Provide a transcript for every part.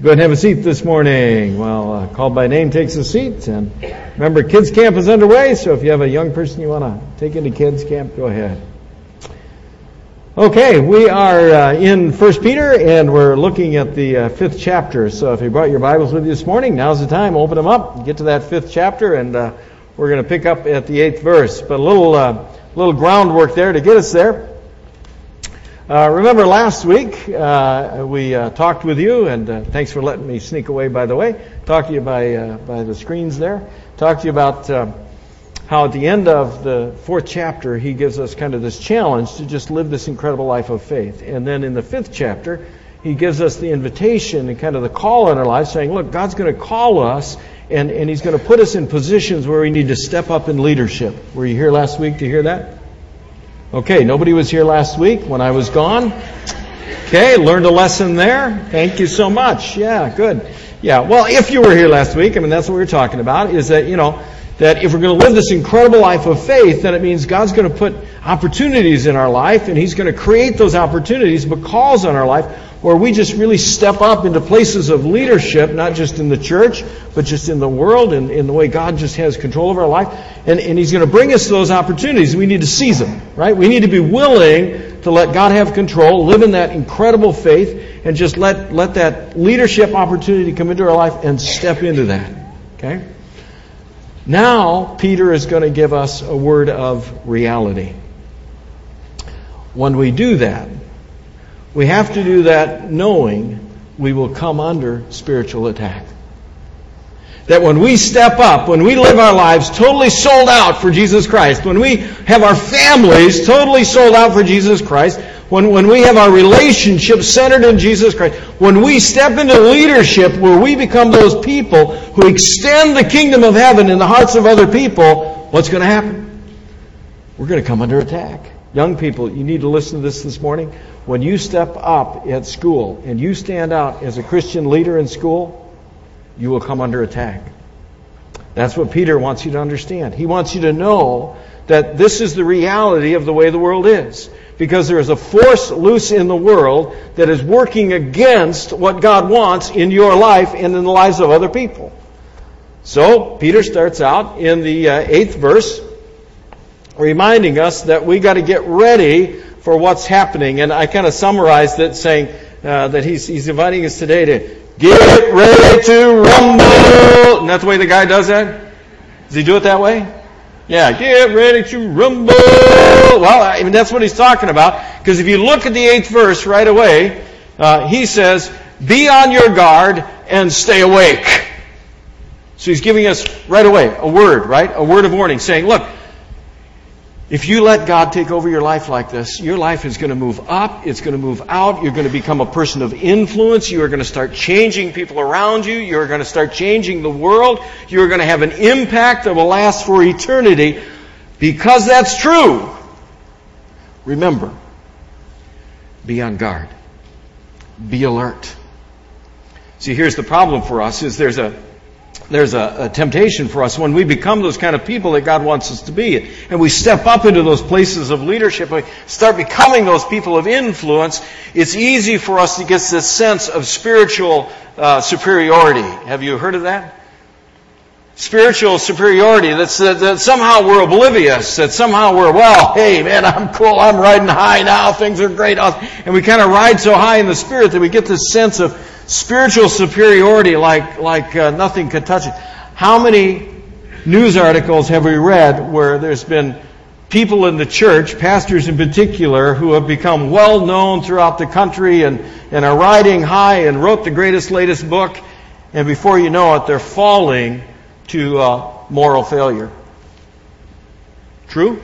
Go ahead and have a seat this morning. Well, uh, called by name takes a seat. And remember, kids camp is underway, so if you have a young person you want to take into kids camp, go ahead. Okay, we are uh, in First Peter, and we're looking at the uh, fifth chapter. So if you brought your Bibles with you this morning, now's the time. Open them up, get to that fifth chapter, and uh, we're going to pick up at the eighth verse. But a little uh, little groundwork there to get us there. Uh, remember last week uh, we uh, talked with you, and uh, thanks for letting me sneak away. By the way, talked to you by uh, by the screens there. Talked to you about uh, how at the end of the fourth chapter he gives us kind of this challenge to just live this incredible life of faith, and then in the fifth chapter he gives us the invitation and kind of the call in our lives, saying, "Look, God's going to call us." And, and he's going to put us in positions where we need to step up in leadership. Were you here last week to hear that? Okay, nobody was here last week when I was gone. Okay, learned a lesson there. Thank you so much. Yeah, good. Yeah, well, if you were here last week, I mean, that's what we were talking about, is that, you know, that if we're going to live this incredible life of faith, then it means God's going to put opportunities in our life, and He's going to create those opportunities, but calls on our life where we just really step up into places of leadership, not just in the church, but just in the world and in the way God just has control of our life. And, and He's going to bring us those opportunities. We need to seize them, right? We need to be willing to let God have control, live in that incredible faith, and just let, let that leadership opportunity come into our life and step into that. Okay? Now, Peter is going to give us a word of reality. When we do that, we have to do that knowing we will come under spiritual attack. That when we step up, when we live our lives totally sold out for Jesus Christ, when we have our families totally sold out for Jesus Christ, when, when we have our relationships centered in Jesus Christ, when we step into leadership where we become those people who extend the kingdom of heaven in the hearts of other people, what's going to happen? We're going to come under attack. Young people, you need to listen to this this morning. When you step up at school and you stand out as a Christian leader in school, you will come under attack. That's what Peter wants you to understand. He wants you to know that this is the reality of the way the world is. Because there is a force loose in the world that is working against what God wants in your life and in the lives of other people. So, Peter starts out in the uh, eighth verse reminding us that we got to get ready for what's happening. And I kind of summarized it saying uh, that he's, he's inviting us today to get ready to rumble. Isn't that the way the guy does that? Does he do it that way? Yeah, get ready to rumble. Well, I mean, that's what he's talking about. Because if you look at the eighth verse right away, uh, he says, be on your guard and stay awake. So he's giving us right away a word, right? A word of warning saying, look, if you let God take over your life like this, your life is going to move up, it's going to move out, you're going to become a person of influence, you are going to start changing people around you, you're going to start changing the world, you're going to have an impact that will last for eternity. Because that's true, remember, be on guard. Be alert. See, here's the problem for us is there's a there's a, a, temptation for us when we become those kind of people that God wants us to be. And we step up into those places of leadership, we start becoming those people of influence, it's easy for us to get this sense of spiritual uh, superiority. Have you heard of that? Spiritual superiority, that's, that, that somehow we're oblivious, that somehow we're, well, hey man, I'm cool, I'm riding high now, things are great. And we kind of ride so high in the spirit that we get this sense of spiritual superiority like, like uh, nothing could touch it. How many news articles have we read where there's been people in the church, pastors in particular, who have become well known throughout the country and, and are riding high and wrote the greatest, latest book, and before you know it, they're falling to uh, moral failure. True?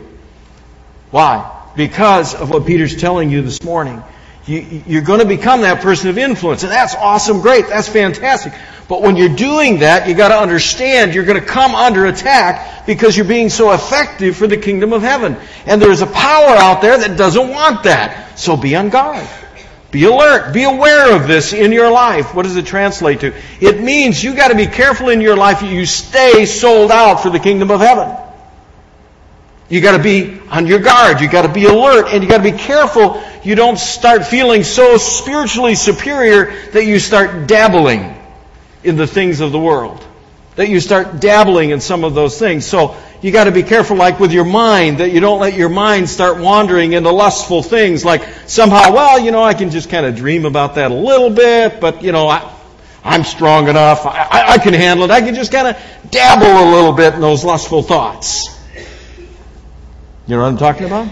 Why? Because of what Peter's telling you this morning. You, are going to become that person of influence, and that's awesome, great, that's fantastic. But when you're doing that, you've got to understand you're going to come under attack because you're being so effective for the kingdom of heaven. And there's a power out there that doesn't want that. So be on guard. Be alert. Be aware of this in your life. What does it translate to? It means you got to be careful in your life you stay sold out for the kingdom of heaven. You got to be on your guard. You got to be alert and you got to be careful you don't start feeling so spiritually superior that you start dabbling in the things of the world. That you start dabbling in some of those things. So you got to be careful like with your mind that you don't let your mind start wandering into lustful things like somehow, well, you know, I can just kind of dream about that a little bit, but you know, I, I'm strong enough. I, I, I can handle it. I can just kind of dabble a little bit in those lustful thoughts. You know what I'm talking about?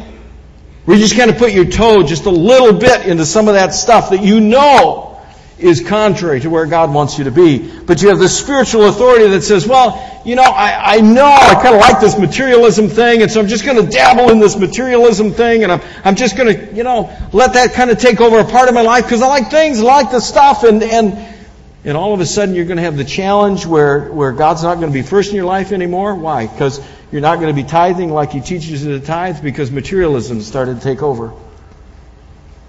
Where you just kind of put your toe just a little bit into some of that stuff that you know is contrary to where God wants you to be. But you have the spiritual authority that says, well, you know, I, I know I kind of like this materialism thing, and so I'm just going to dabble in this materialism thing, and I'm, I'm just going to, you know, let that kind of take over a part of my life because I like things, I like the stuff, and, and, and all of a sudden you're going to have the challenge where, where God's not going to be first in your life anymore. Why? Because you're not going to be tithing like he teaches you to tithe because materialism started to take over.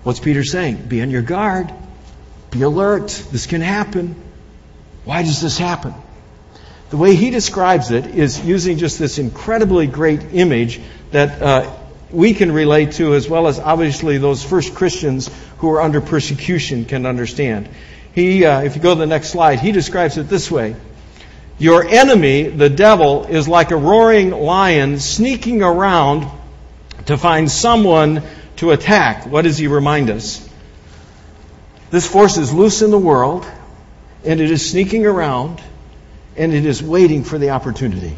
What's Peter saying? Be on your guard. Be alert. This can happen. Why does this happen? The way he describes it is using just this incredibly great image that uh, we can relate to, as well as obviously those first Christians who are under persecution can understand. He, uh, if you go to the next slide, he describes it this way. Your enemy, the devil, is like a roaring lion sneaking around to find someone to attack. What does he remind us? This force is loose in the world, and it is sneaking around, and it is waiting for the opportunity.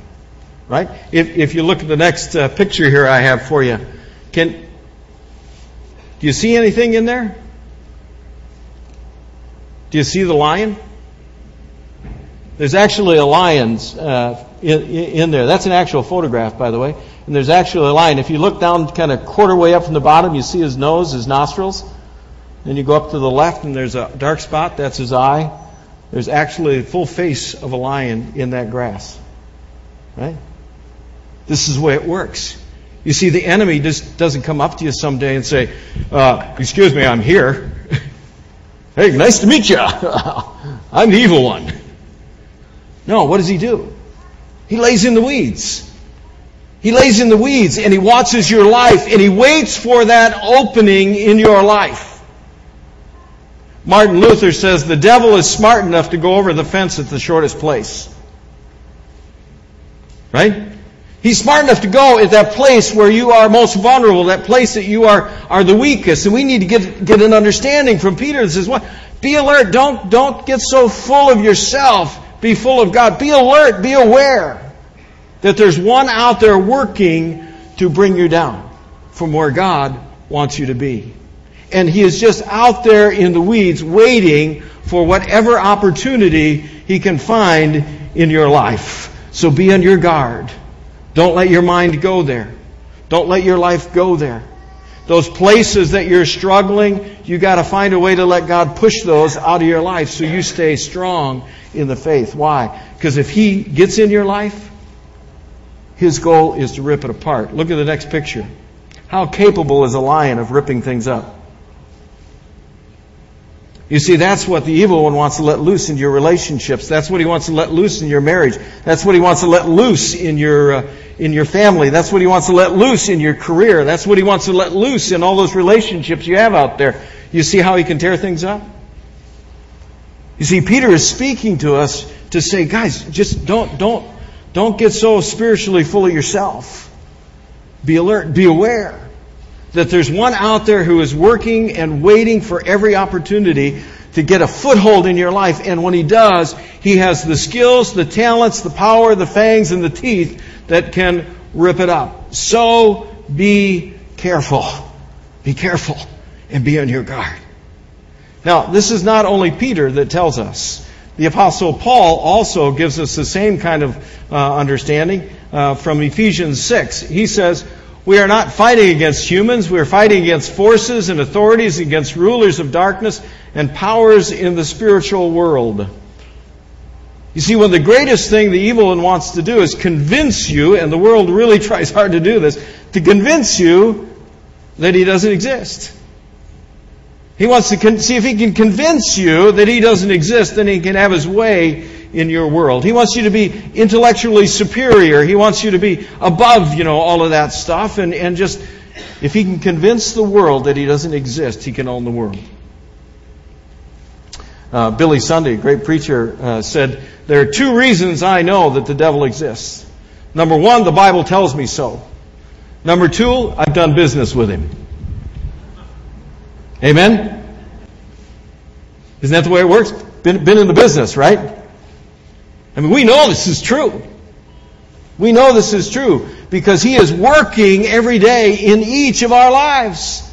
Right? If, if you look at the next uh, picture here I have for you, can do you see anything in there? Do you see the lion? There's actually a lion uh, in, in, there. That's an actual photograph, by the way. And there's actually a lion. If you look down kind of quarter way up from the bottom, you see his nose, his nostrils. Then you go up to the left and there's a dark spot. That's his eye. There's actually a full face of a lion in that grass. Right? This is the way it works. You see, the enemy just doesn't come up to you someday and say, uh, Excuse me, I'm here. Hey, nice to meet you. I'm the evil one. No, what does he do? He lays in the weeds. He lays in the weeds and he watches your life and he waits for that opening in your life. Martin Luther says the devil is smart enough to go over the fence at the shortest place. Right? He's smart enough to go at that place where you are most vulnerable, that place that you are, are the weakest. And we need to get, get an understanding from Peter that says, what? Be alert. Don't, don't get so full of yourself be full of God. Be alert. Be aware that there's one out there working to bring you down from where God wants you to be. And He is just out there in the weeds waiting for whatever opportunity He can find in your life. So be on your guard. Don't let your mind go there. Don't let your life go there. Those places that you're struggling, you got to find a way to let God push those out of your life so you stay strong in the faith. Why? Because if He gets in your life, His goal is to rip it apart. Look at the next picture. How capable is a lion of ripping things up? You see, that's what the evil one wants to let loose in your relationships. That's what he wants to let loose in your marriage. That's what he wants to let loose in your, uh, in your family. That's what he wants to let loose in your career. That's what he wants to let loose in all those relationships you have out there. You see how he can tear things up? You see, Peter is speaking to us to say, guys, just don't, don't, don't get so spiritually full of yourself. Be alert, be aware that there's one out there who is working and waiting for every opportunity to get a foothold in your life. And when he does, he has the skills, the talents, the power, the fangs, and the teeth that can rip it up. So be careful. Be careful and be on your guard. Now, this is not only Peter that tells us. The Apostle Paul also gives us the same kind of uh, understanding uh, from Ephesians 6. He says, we are not fighting against humans. We are fighting against forces and authorities, against rulers of darkness and powers in the spiritual world. You see, when the greatest thing the evil one wants to do is convince you, and the world really tries hard to do this, to convince you that he doesn't exist. He wants to con- see if he can convince you that he doesn't exist, then he can have his way in your world. He wants you to be intellectually superior. He wants you to be above, you know, all of that stuff. And, and just, if he can convince the world that he doesn't exist, he can own the world. Uh, Billy Sunday, great preacher, uh, said, There are two reasons I know that the devil exists. Number one, the Bible tells me so. Number two, I've done business with him. Amen? Isn't that the way it works? Been, been in the business, right? I mean, we know this is true. We know this is true because He is working every day in each of our lives.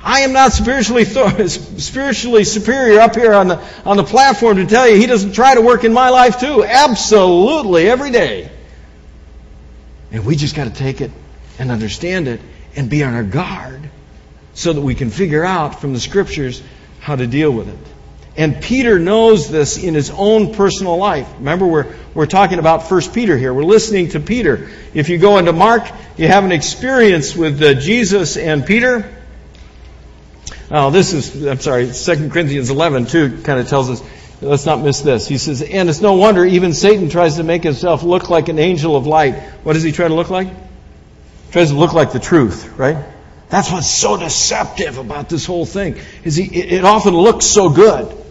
I am not spiritually spiritually superior up here on the on the platform to tell you He doesn't try to work in my life too. Absolutely, every day. And we just got to take it and understand it and be on our guard so that we can figure out from the scriptures how to deal with it. And Peter knows this in his own personal life. Remember, we're, we're talking about 1 Peter here. We're listening to Peter. If you go into Mark, you have an experience with uh, Jesus and Peter. Now, this is, I'm sorry, 2 Corinthians 11, too, kind of tells us, let's not miss this. He says, and it's no wonder even Satan tries to make himself look like an angel of light. What does he try to look like? He tries to look like the truth, right? That's what's so deceptive about this whole thing. Is he, it often looks so good.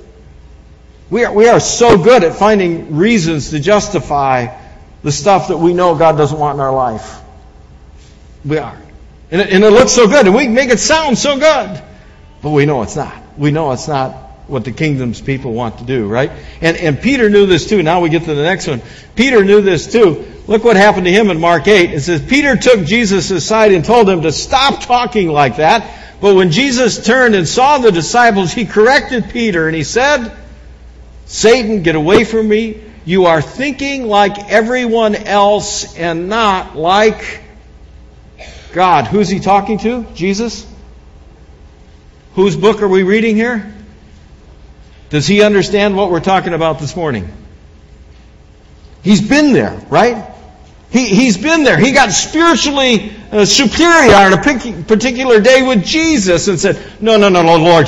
We are, we are so good at finding reasons to justify the stuff that we know God doesn't want in our life. We are. And it, and it looks so good, and we make it sound so good. But we know it's not. We know it's not what the kingdom's people want to do, right? And, and Peter knew this too. Now we get to the next one. Peter knew this too. Look what happened to him in Mark 8. It says, Peter took Jesus aside and told him to stop talking like that. But when Jesus turned and saw the disciples, he corrected Peter and he said, Satan, get away from me. You are thinking like everyone else and not like God. Who's he talking to? Jesus? Whose book are we reading here? Does he understand what we're talking about this morning? He's been there, right? He, he's been there. He got spiritually uh, superior on a particular day with Jesus and said, No, no, no, no, Lord.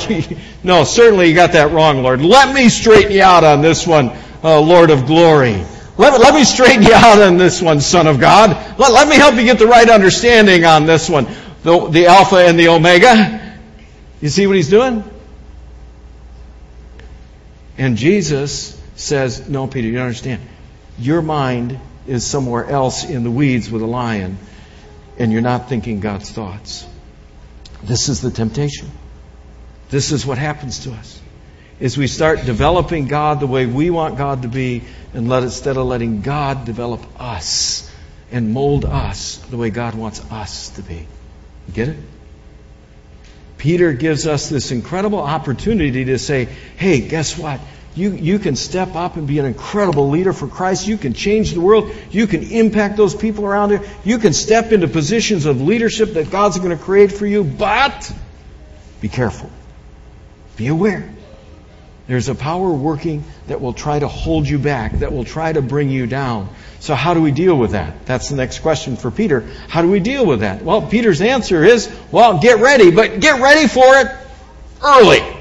no, certainly you got that wrong, Lord. Let me straighten you out on this one, uh, Lord of glory. Let, let me straighten you out on this one, Son of God. Let, let me help you get the right understanding on this one, the, the Alpha and the Omega. You see what he's doing? And Jesus says, No, Peter, you don't understand. Your mind is somewhere else in the weeds with a lion, and you're not thinking God's thoughts. This is the temptation. This is what happens to us. Is we start developing God the way we want God to be, and let instead of letting God develop us and mold us the way God wants us to be. get it? Peter gives us this incredible opportunity to say, hey, guess what? You, you can step up and be an incredible leader for Christ. You can change the world. You can impact those people around you. You can step into positions of leadership that God's going to create for you. But be careful. Be aware. There's a power working that will try to hold you back, that will try to bring you down. So how do we deal with that? That's the next question for Peter. How do we deal with that? Well, Peter's answer is, well, get ready, but get ready for it early.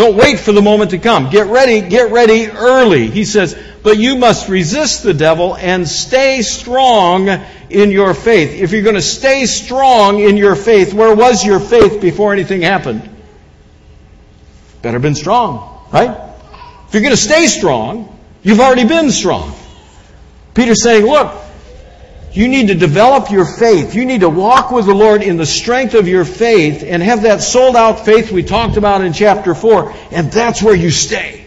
Don't wait for the moment to come. Get ready, get ready early. He says, but you must resist the devil and stay strong in your faith. If you're going to stay strong in your faith, where was your faith before anything happened? Better been strong, right? If you're going to stay strong, you've already been strong. Peter's saying, look, you need to develop your faith. You need to walk with the Lord in the strength of your faith and have that sold out faith we talked about in chapter 4, and that's where you stay.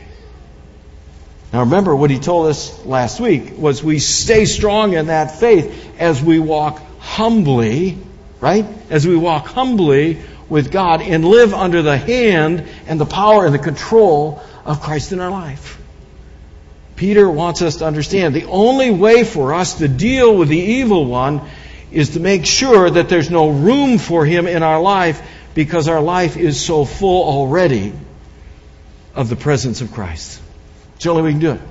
Now remember what he told us last week was we stay strong in that faith as we walk humbly, right? As we walk humbly with God and live under the hand and the power and the control of Christ in our life. Peter wants us to understand the only way for us to deal with the evil one is to make sure that there's no room for him in our life because our life is so full already of the presence of Christ. It's the only way we can do it.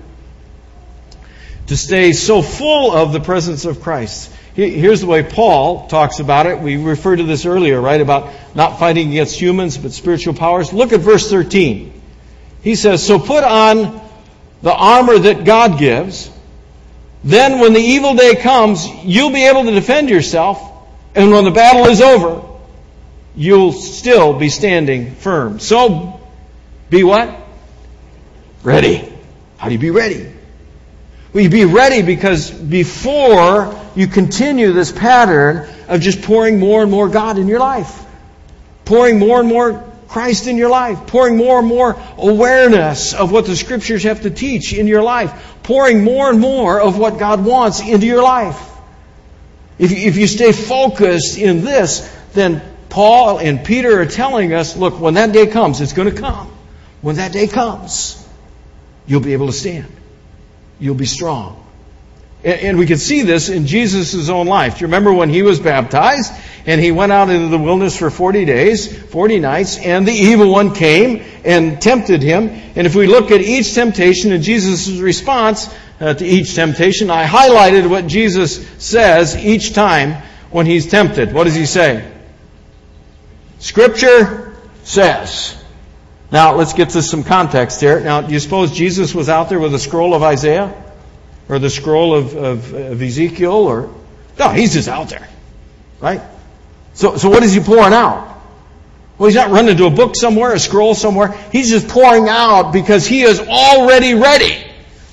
To stay so full of the presence of Christ. Here's the way Paul talks about it. We referred to this earlier, right? About not fighting against humans, but spiritual powers. Look at verse 13. He says, So put on the armor that God gives, then when the evil day comes, you'll be able to defend yourself, and when the battle is over, you'll still be standing firm. So, be what? Ready. How do you be ready? Well, you be ready because before you continue this pattern of just pouring more and more God in your life, pouring more and more Christ in your life, pouring more and more awareness of what the Scriptures have to teach in your life, pouring more and more of what God wants into your life. If you, if you stay focused in this, then Paul and Peter are telling us look, when that day comes, it's going to come. When that day comes, you'll be able to stand. You'll be strong. And we can see this in Jesus' own life. Do you remember when he was baptized and he went out into the wilderness for 40 days, 40 nights, and the evil one came and tempted him. And if we look at each temptation and Jesus' response uh, to each temptation, I highlighted what Jesus says each time when he's tempted. What does he say? Scripture says. Now, let's get to some context here. Now, do you suppose Jesus was out there with a scroll of Isaiah? Or the scroll of, of, of Ezekiel? Or No, he's just out there. Right? So, so what is he pouring out? Well, he's not running to a book somewhere, a scroll somewhere. He's just pouring out because he is already ready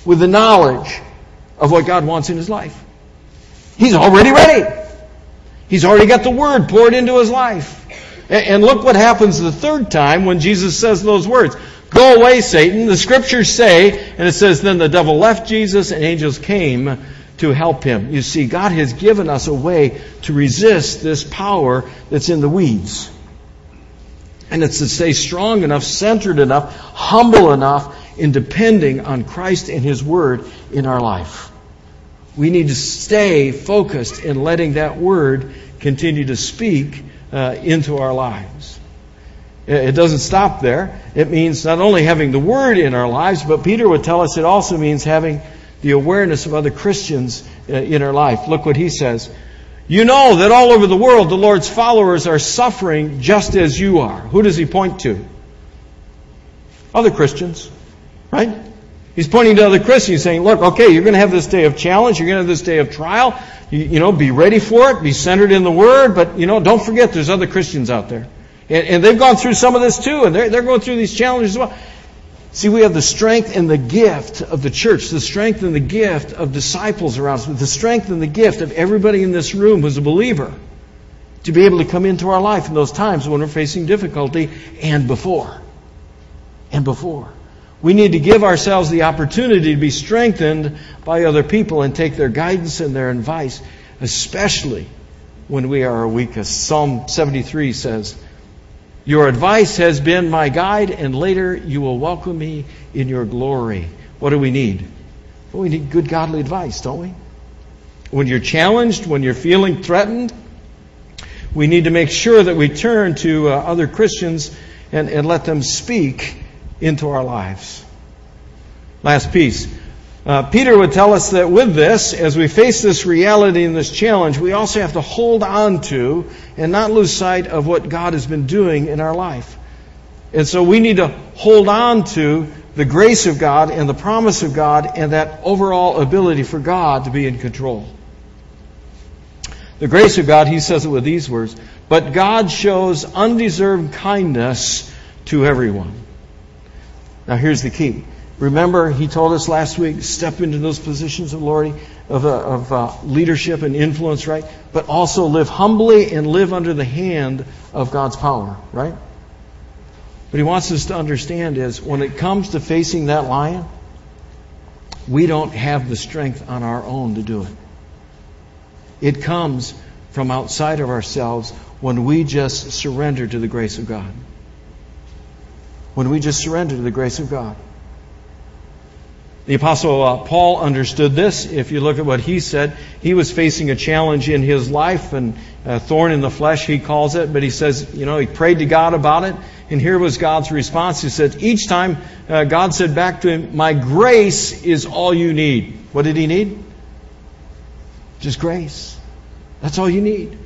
with the knowledge of what God wants in his life. He's already ready. He's already got the word poured into his life. And look what happens the third time when Jesus says those words. Go away, Satan. The scriptures say, and it says, then the devil left Jesus and angels came to help him. You see, God has given us a way to resist this power that's in the weeds. And it's to stay strong enough, centered enough, humble enough in depending on Christ and His Word in our life. We need to stay focused in letting that Word continue to speak uh, into our lives. It doesn't stop there. It means not only having the Word in our lives, but Peter would tell us it also means having the awareness of other Christians uh, in our life. Look what he says. You know that all over the world the Lord's followers are suffering just as you are. Who does he point to? Other Christians, right? He's pointing to other Christians saying, look, okay, you're going to have this day of challenge. You're going to have this day of trial. You, you, know, be ready for it. Be centered in the Word. But, you know, don't forget there's other Christians out there. And, and they've gone through some of this too. And they're, they're going through these challenges as well. See, we have the strength and the gift of the church, the strength and the gift of disciples around us, the strength and the gift of everybody in this room who's a believer to be able to come into our life in those times when we're facing difficulty and before. And before. We need to give ourselves the opportunity to be strengthened by other people and take their guidance and their advice, especially when we are weakest. Psalm 73 says, Your advice has been my guide, and later you will welcome me in your glory. What do we need? Well, we need good godly advice, don't we? When you're challenged, when you're feeling threatened, we need to make sure that we turn to uh, other Christians and, and let them speak into our lives. Last piece. Uh, Peter would tell us that with this, as we face this reality and this challenge, we also have to hold on to and not lose sight of what God has been doing in our life. And so we need to hold on to the grace of God and the promise of God and that overall ability for God to be in control. The grace of God, he says it with these words, but God shows undeserved kindness to everyone. Now here's the key. Remember, he told us last week, step into those positions of Lord, of, uh, of uh, leadership and influence, right? But also live humbly and live under the hand of God's power, right? What he wants us to understand is when it comes to facing that lion, we don't have the strength on our own to do it. It comes from outside of ourselves when we just surrender to the grace of God when we just surrender to the grace of God. The Apostle uh, Paul understood this. If you look at what he said, he was facing a challenge in his life and a thorn in the flesh, he calls it. But he says, you know, he prayed to God about it. And here was God's response. He said, each time uh, God said back to him, My grace is all you need. What did he need? Just grace. That's all you need.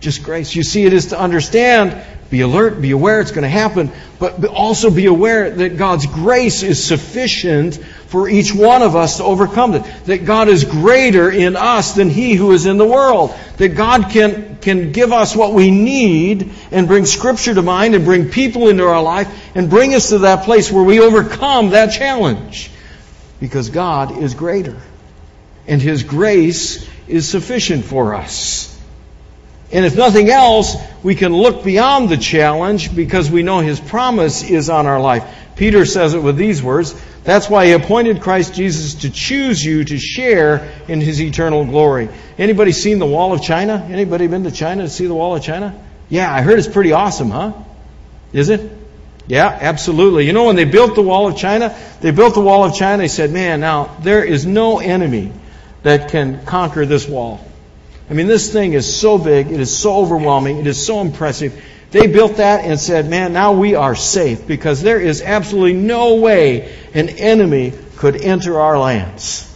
Just grace. You see, it is to understand Be alert, be aware it's going to happen, but also be aware that God's grace is sufficient for each one of us to overcome it. That God is greater in us than he who is in the world. That God can, can give us what we need and bring Scripture to mind and bring people into our life and bring us to that place where we overcome that challenge. Because God is greater. And His grace is sufficient for us. And if nothing else, we can look beyond the challenge because we know His promise is on our life. Peter says it with these words. That's why He appointed Christ Jesus to choose you to share in His eternal glory. Anybody seen the Wall of China? Anybody been to China to see the Wall of China? Yeah, I heard it's pretty awesome, huh? Is it? Yeah, absolutely. You know, when they built the Wall of China, they built the Wall of China, they said, man, now, there is no enemy that can conquer this wall. I mean, this thing is so big, it is so overwhelming, it is so impressive. They built that and said, man, now we are safe because there is absolutely no way an enemy could enter our lands.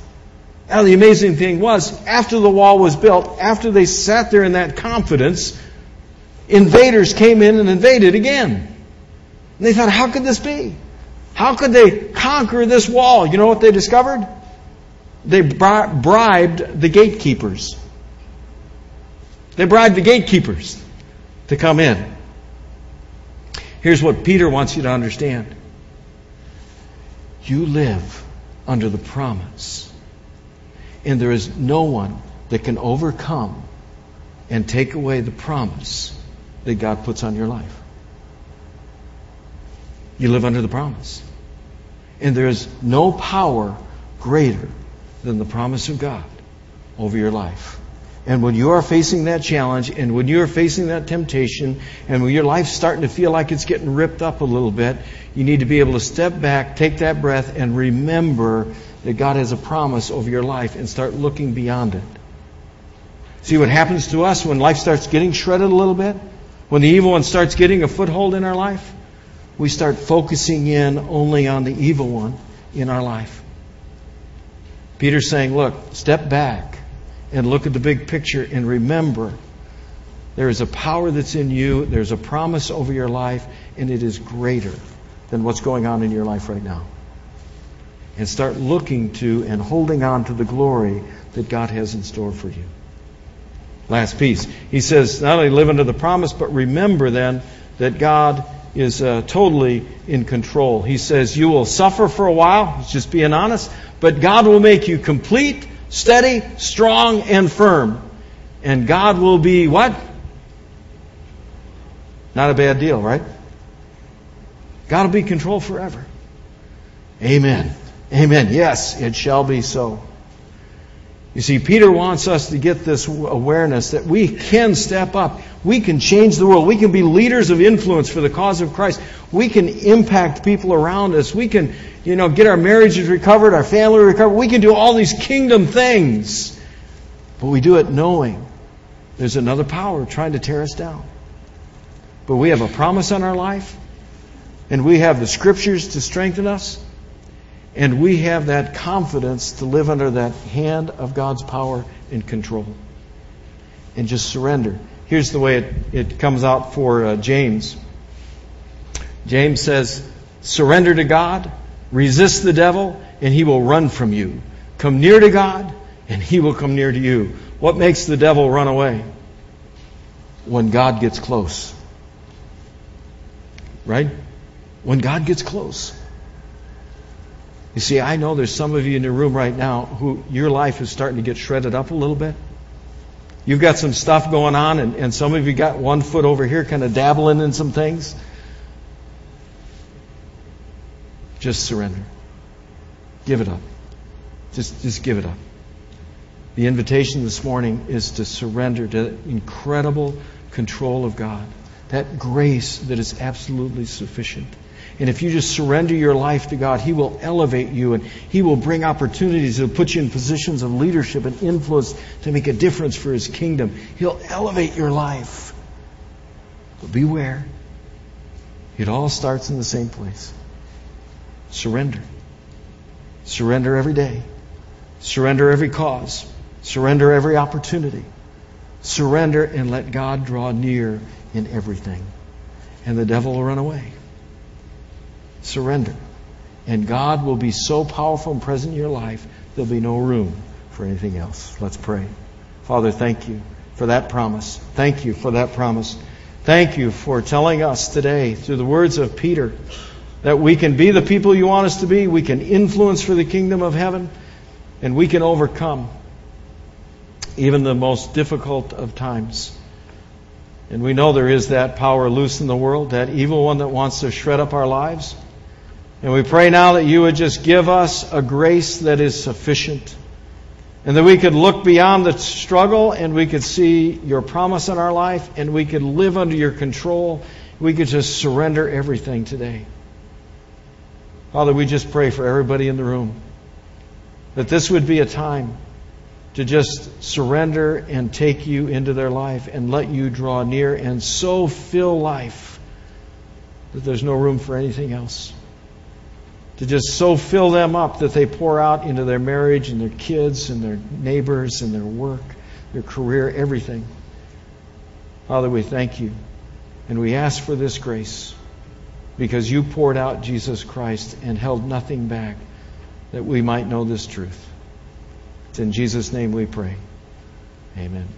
Now, the amazing thing was, after the wall was built, after they sat there in that confidence, invaders came in and invaded again. And they thought, how could this be? How could they conquer this wall? You know what they discovered? They bribed the gatekeepers. They bribed the gatekeepers to come in. Here's what Peter wants you to understand you live under the promise, and there is no one that can overcome and take away the promise that God puts on your life. You live under the promise. And there is no power greater than the promise of God over your life. And when you are facing that challenge, and when you are facing that temptation, and when your life's starting to feel like it's getting ripped up a little bit, you need to be able to step back, take that breath, and remember that God has a promise over your life and start looking beyond it. See what happens to us when life starts getting shredded a little bit? When the evil one starts getting a foothold in our life? We start focusing in only on the evil one in our life. Peter's saying, look, step back and look at the big picture and remember there is a power that's in you, there's a promise over your life, and it is greater than what's going on in your life right now. And start looking to and holding on to the glory that God has in store for you. Last piece. He says, not only live under the promise, but remember then that God is uh, totally in control. He says, You will suffer for a while, just being honest, but God will make you complete steady, strong, and firm. And God will be what? Not a bad deal, right? God will be control forever. Amen. Amen. Yes, it shall be so. You see, Peter wants us to get this awareness that we can step up. We can change the world. We can be leaders of influence for the cause of Christ. We can impact people around us. We can, you know, get our marriages recovered, our family recovered. We can do all these kingdom things. But we do it knowing there's another power trying to tear us down. But we have a promise on our life, and we have the scriptures to strengthen us. And we have that confidence to live under that hand of God's power and control. And just surrender. Here's the way it, it comes out for uh, James. James says, surrender to God, resist the devil, and he will run from you. Come near to God, and he will come near to you. What makes the devil run away? When God gets close. Right? When God gets close. You see, I know there's some of you in the room right now who your life is starting to get shredded up a little bit. You've got some stuff going on, and, and some of you got one foot over here kind of dabbling in some things. Just surrender. Give it up. Just, just give it up. The invitation this morning is to surrender to the incredible control of God, that grace that is absolutely sufficient. And if you just surrender your life to God, He will elevate you and He will bring opportunities to put you in positions of leadership and influence to make a difference for His kingdom. He'll elevate your life. But beware. It all starts in the same place. Surrender. Surrender every day. Surrender every cause. Surrender every opportunity. Surrender and let God draw near in everything. and the devil will run away. Surrender. And God will be so powerful and present in your life, there'll be no room for anything else. Let's pray. Father, thank you for that promise. Thank you for that promise. Thank you for telling us today, through the words of Peter, that we can be the people you want us to be, we can influence for the kingdom of heaven, and we can overcome even the most difficult of times. And we know there is that power loose in the world, that evil one that wants to shred up our lives. And we pray now that you would just give us a grace that is sufficient. And that we could look beyond the struggle and we could see your promise in our life and we could live under your control. We could just surrender everything today. Father, we just pray for everybody in the room that this would be a time to just surrender and take you into their life and let you draw near and so fill life that there's no room for anything else to just so fill them up that they pour out into their marriage and their kids and their neighbors and their work, their career, everything. Father, we thank you and we ask for this grace because you poured out Jesus Christ and held nothing back that we might know this truth. It's in Jesus' name we pray. Amen.